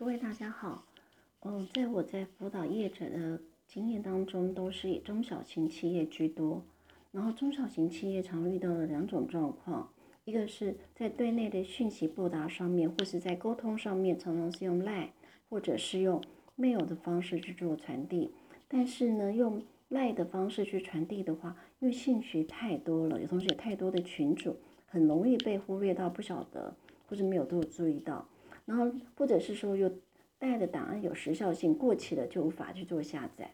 各位大家好，嗯，在我在辅导业者的经验当中，都是以中小型企业居多。然后中小型企业常遇到的两种状况，一个是在对内的讯息布达上面，或是在沟通上面，常常是用 Line 或者是用 Mail 的方式去做传递。但是呢，用 Line 的方式去传递的话，因为信息太多了，有同时有太多的群主，很容易被忽略到，不晓得或者没有都有注意到。然后，或者是说，有带的档案有时效性，过期了就无法去做下载。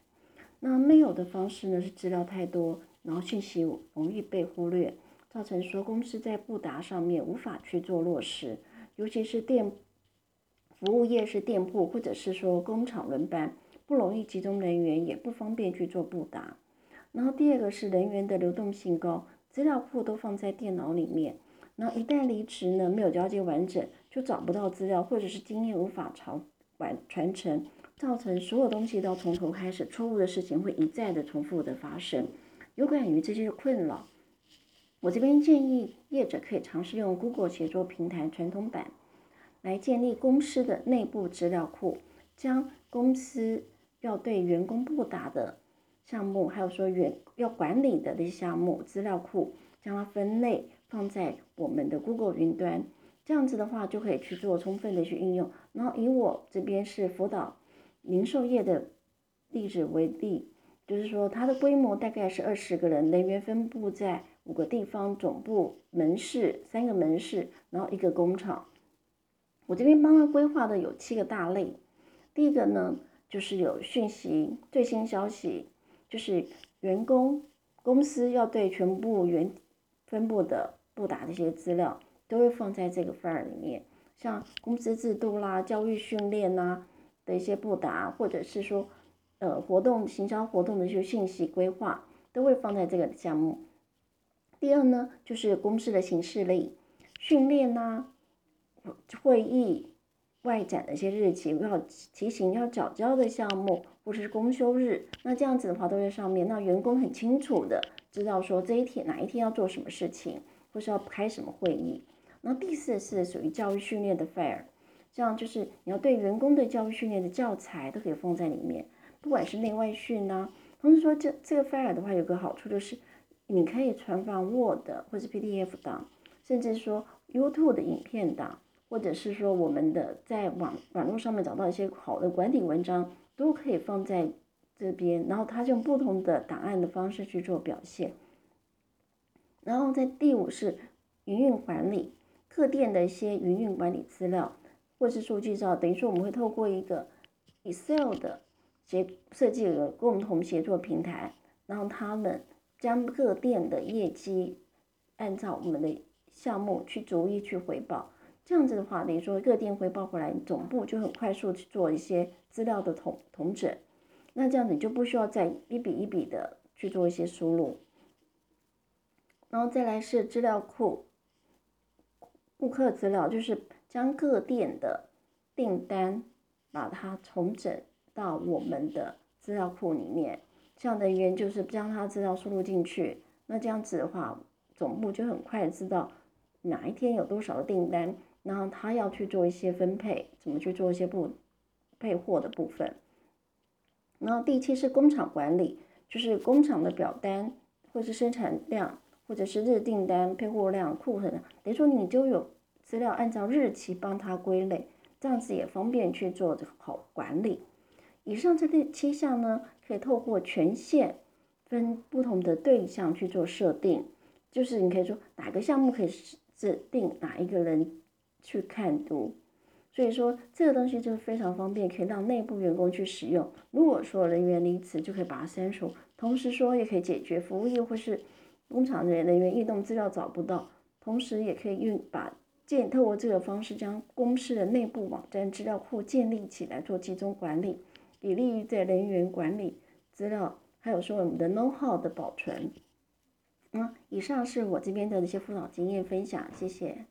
那没有的方式呢，是资料太多，然后信息容易被忽略，造成说公司在布达上面无法去做落实。尤其是店服务业是店铺，或者是说工厂轮班，不容易集中人员，也不方便去做布达。然后第二个是人员的流动性高，资料库都放在电脑里面。那一旦离职呢，没有交接完整，就找不到资料，或者是经验无法传完传承，造成所有东西都要从头开始，错误的事情会一再的重复的发生。有感于这些困扰，我这边建议业者可以尝试用 Google 协作平台传统版来建立公司的内部资料库，将公司要对员工布达的项目，还有说员要管理的那些项目资料库，将它分类。放在我们的 Google 云端，这样子的话就可以去做充分的去应用。然后以我这边是辅导零售业的例子为例，就是说它的规模大概是二十个人，人员分布在五个地方，总部、门市三个门市，然后一个工厂。我这边帮他规划的有七个大类。第一个呢，就是有讯息最新消息，就是员工公司要对全部员分布的。布达这些资料都会放在这个范儿里面，像公司制度啦、教育训练呐的一些布达，或者是说呃活动、行销活动的一些信息规划，都会放在这个项目。第二呢，就是公司的形式类训练呐、会议、外展的一些日期，要提醒要缴交的项目，或者是公休日，那这样子的话都在上面，那员工很清楚的知道说这一天哪一天要做什么事情。或是要开什么会议，那第四是属于教育训练的 fair，这样就是你要对员工的教育训练的教材都可以放在里面，不管是内外训呐。同时说这这个 fair 的话有个好处就是，你可以传放 Word 或是 PDF 档，甚至说 YouTube 的影片档，或者是说我们的在网网络上面找到一些好的管理文章，都可以放在这边，然后它用不同的档案的方式去做表现。然后在第五是营运管理，客店的一些营运管理资料，或是数据照，等于说我们会透过一个 Excel 的协设计个共同协作平台，让他们将各店的业绩按照我们的项目去逐一去回报。这样子的话，等于说各店回报过来，总部就很快速去做一些资料的统统整。那这样子你就不需要再一笔一笔的去做一些输入。然后再来是资料库，顾客资料就是将各店的订单把它重整到我们的资料库里面。这样的原因就是将它资料输入进去，那这样子的话，总部就很快知道哪一天有多少的订单，然后他要去做一些分配，怎么去做一些不配货的部分。然后第七是工厂管理，就是工厂的表单或是生产量。或者是日订单、配货量、库存，等于说你就有资料按照日期帮他归类，这样子也方便去做好管理。以上这第七项呢，可以透过权限分不同的对象去做设定，就是你可以说哪个项目可以指定哪一个人去看读，所以说这个东西就是非常方便，可以让内部员工去使用。如果说人员离职，就可以把它删除，同时说也可以解决服务业或是。工厂人人员异动资料找不到，同时也可以用把建透过这个方式将公司的内部网站资料库建立起来做集中管理，以利于在人员管理资料，还有说我们的 know how 的保存。嗯，以上是我这边的一些辅导经验分享，谢谢。